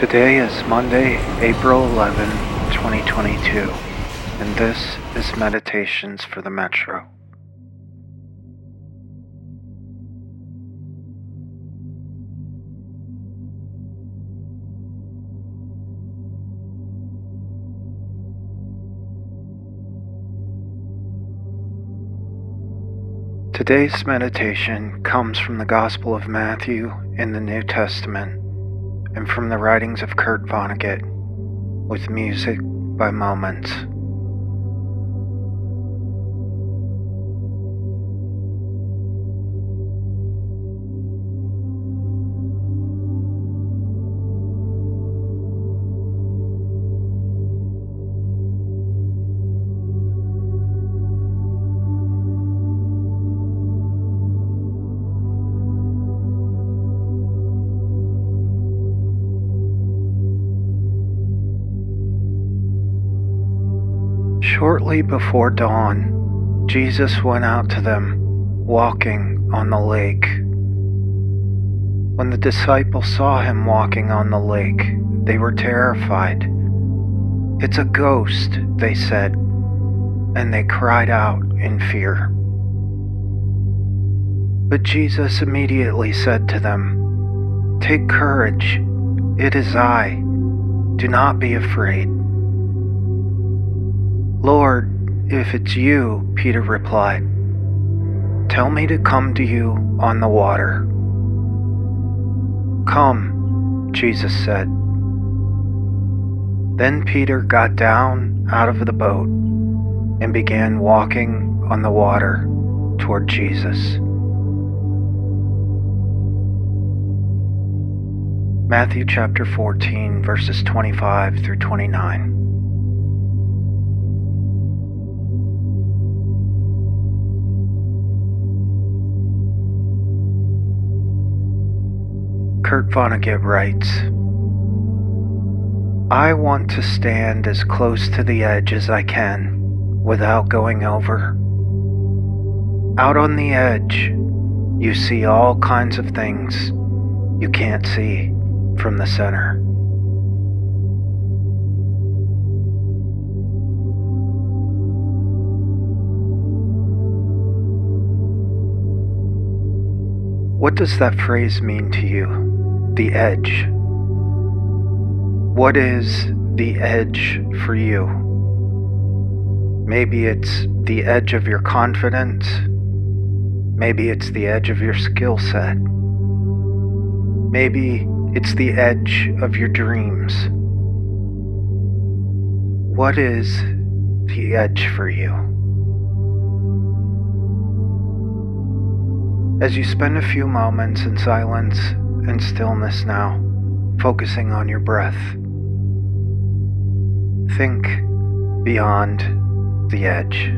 Today is Monday, April 11, 2022, and this is Meditations for the Metro. Today's meditation comes from the Gospel of Matthew in the New Testament and from the writings of Kurt Vonnegut, with music by Moments. Shortly before dawn, Jesus went out to them, walking on the lake. When the disciples saw him walking on the lake, they were terrified. It's a ghost, they said, and they cried out in fear. But Jesus immediately said to them, Take courage, it is I. Do not be afraid. Lord, if it's you, Peter replied, tell me to come to you on the water. Come, Jesus said. Then Peter got down out of the boat and began walking on the water toward Jesus. Matthew chapter 14, verses 25 through 29. Kurt Vonnegut writes I want to stand as close to the edge as I can without going over. Out on the edge, you see all kinds of things you can't see from the center. What does that phrase mean to you? The edge. What is the edge for you? Maybe it's the edge of your confidence. Maybe it's the edge of your skill set. Maybe it's the edge of your dreams. What is the edge for you? As you spend a few moments in silence stillness now, focusing on your breath. Think beyond the edge.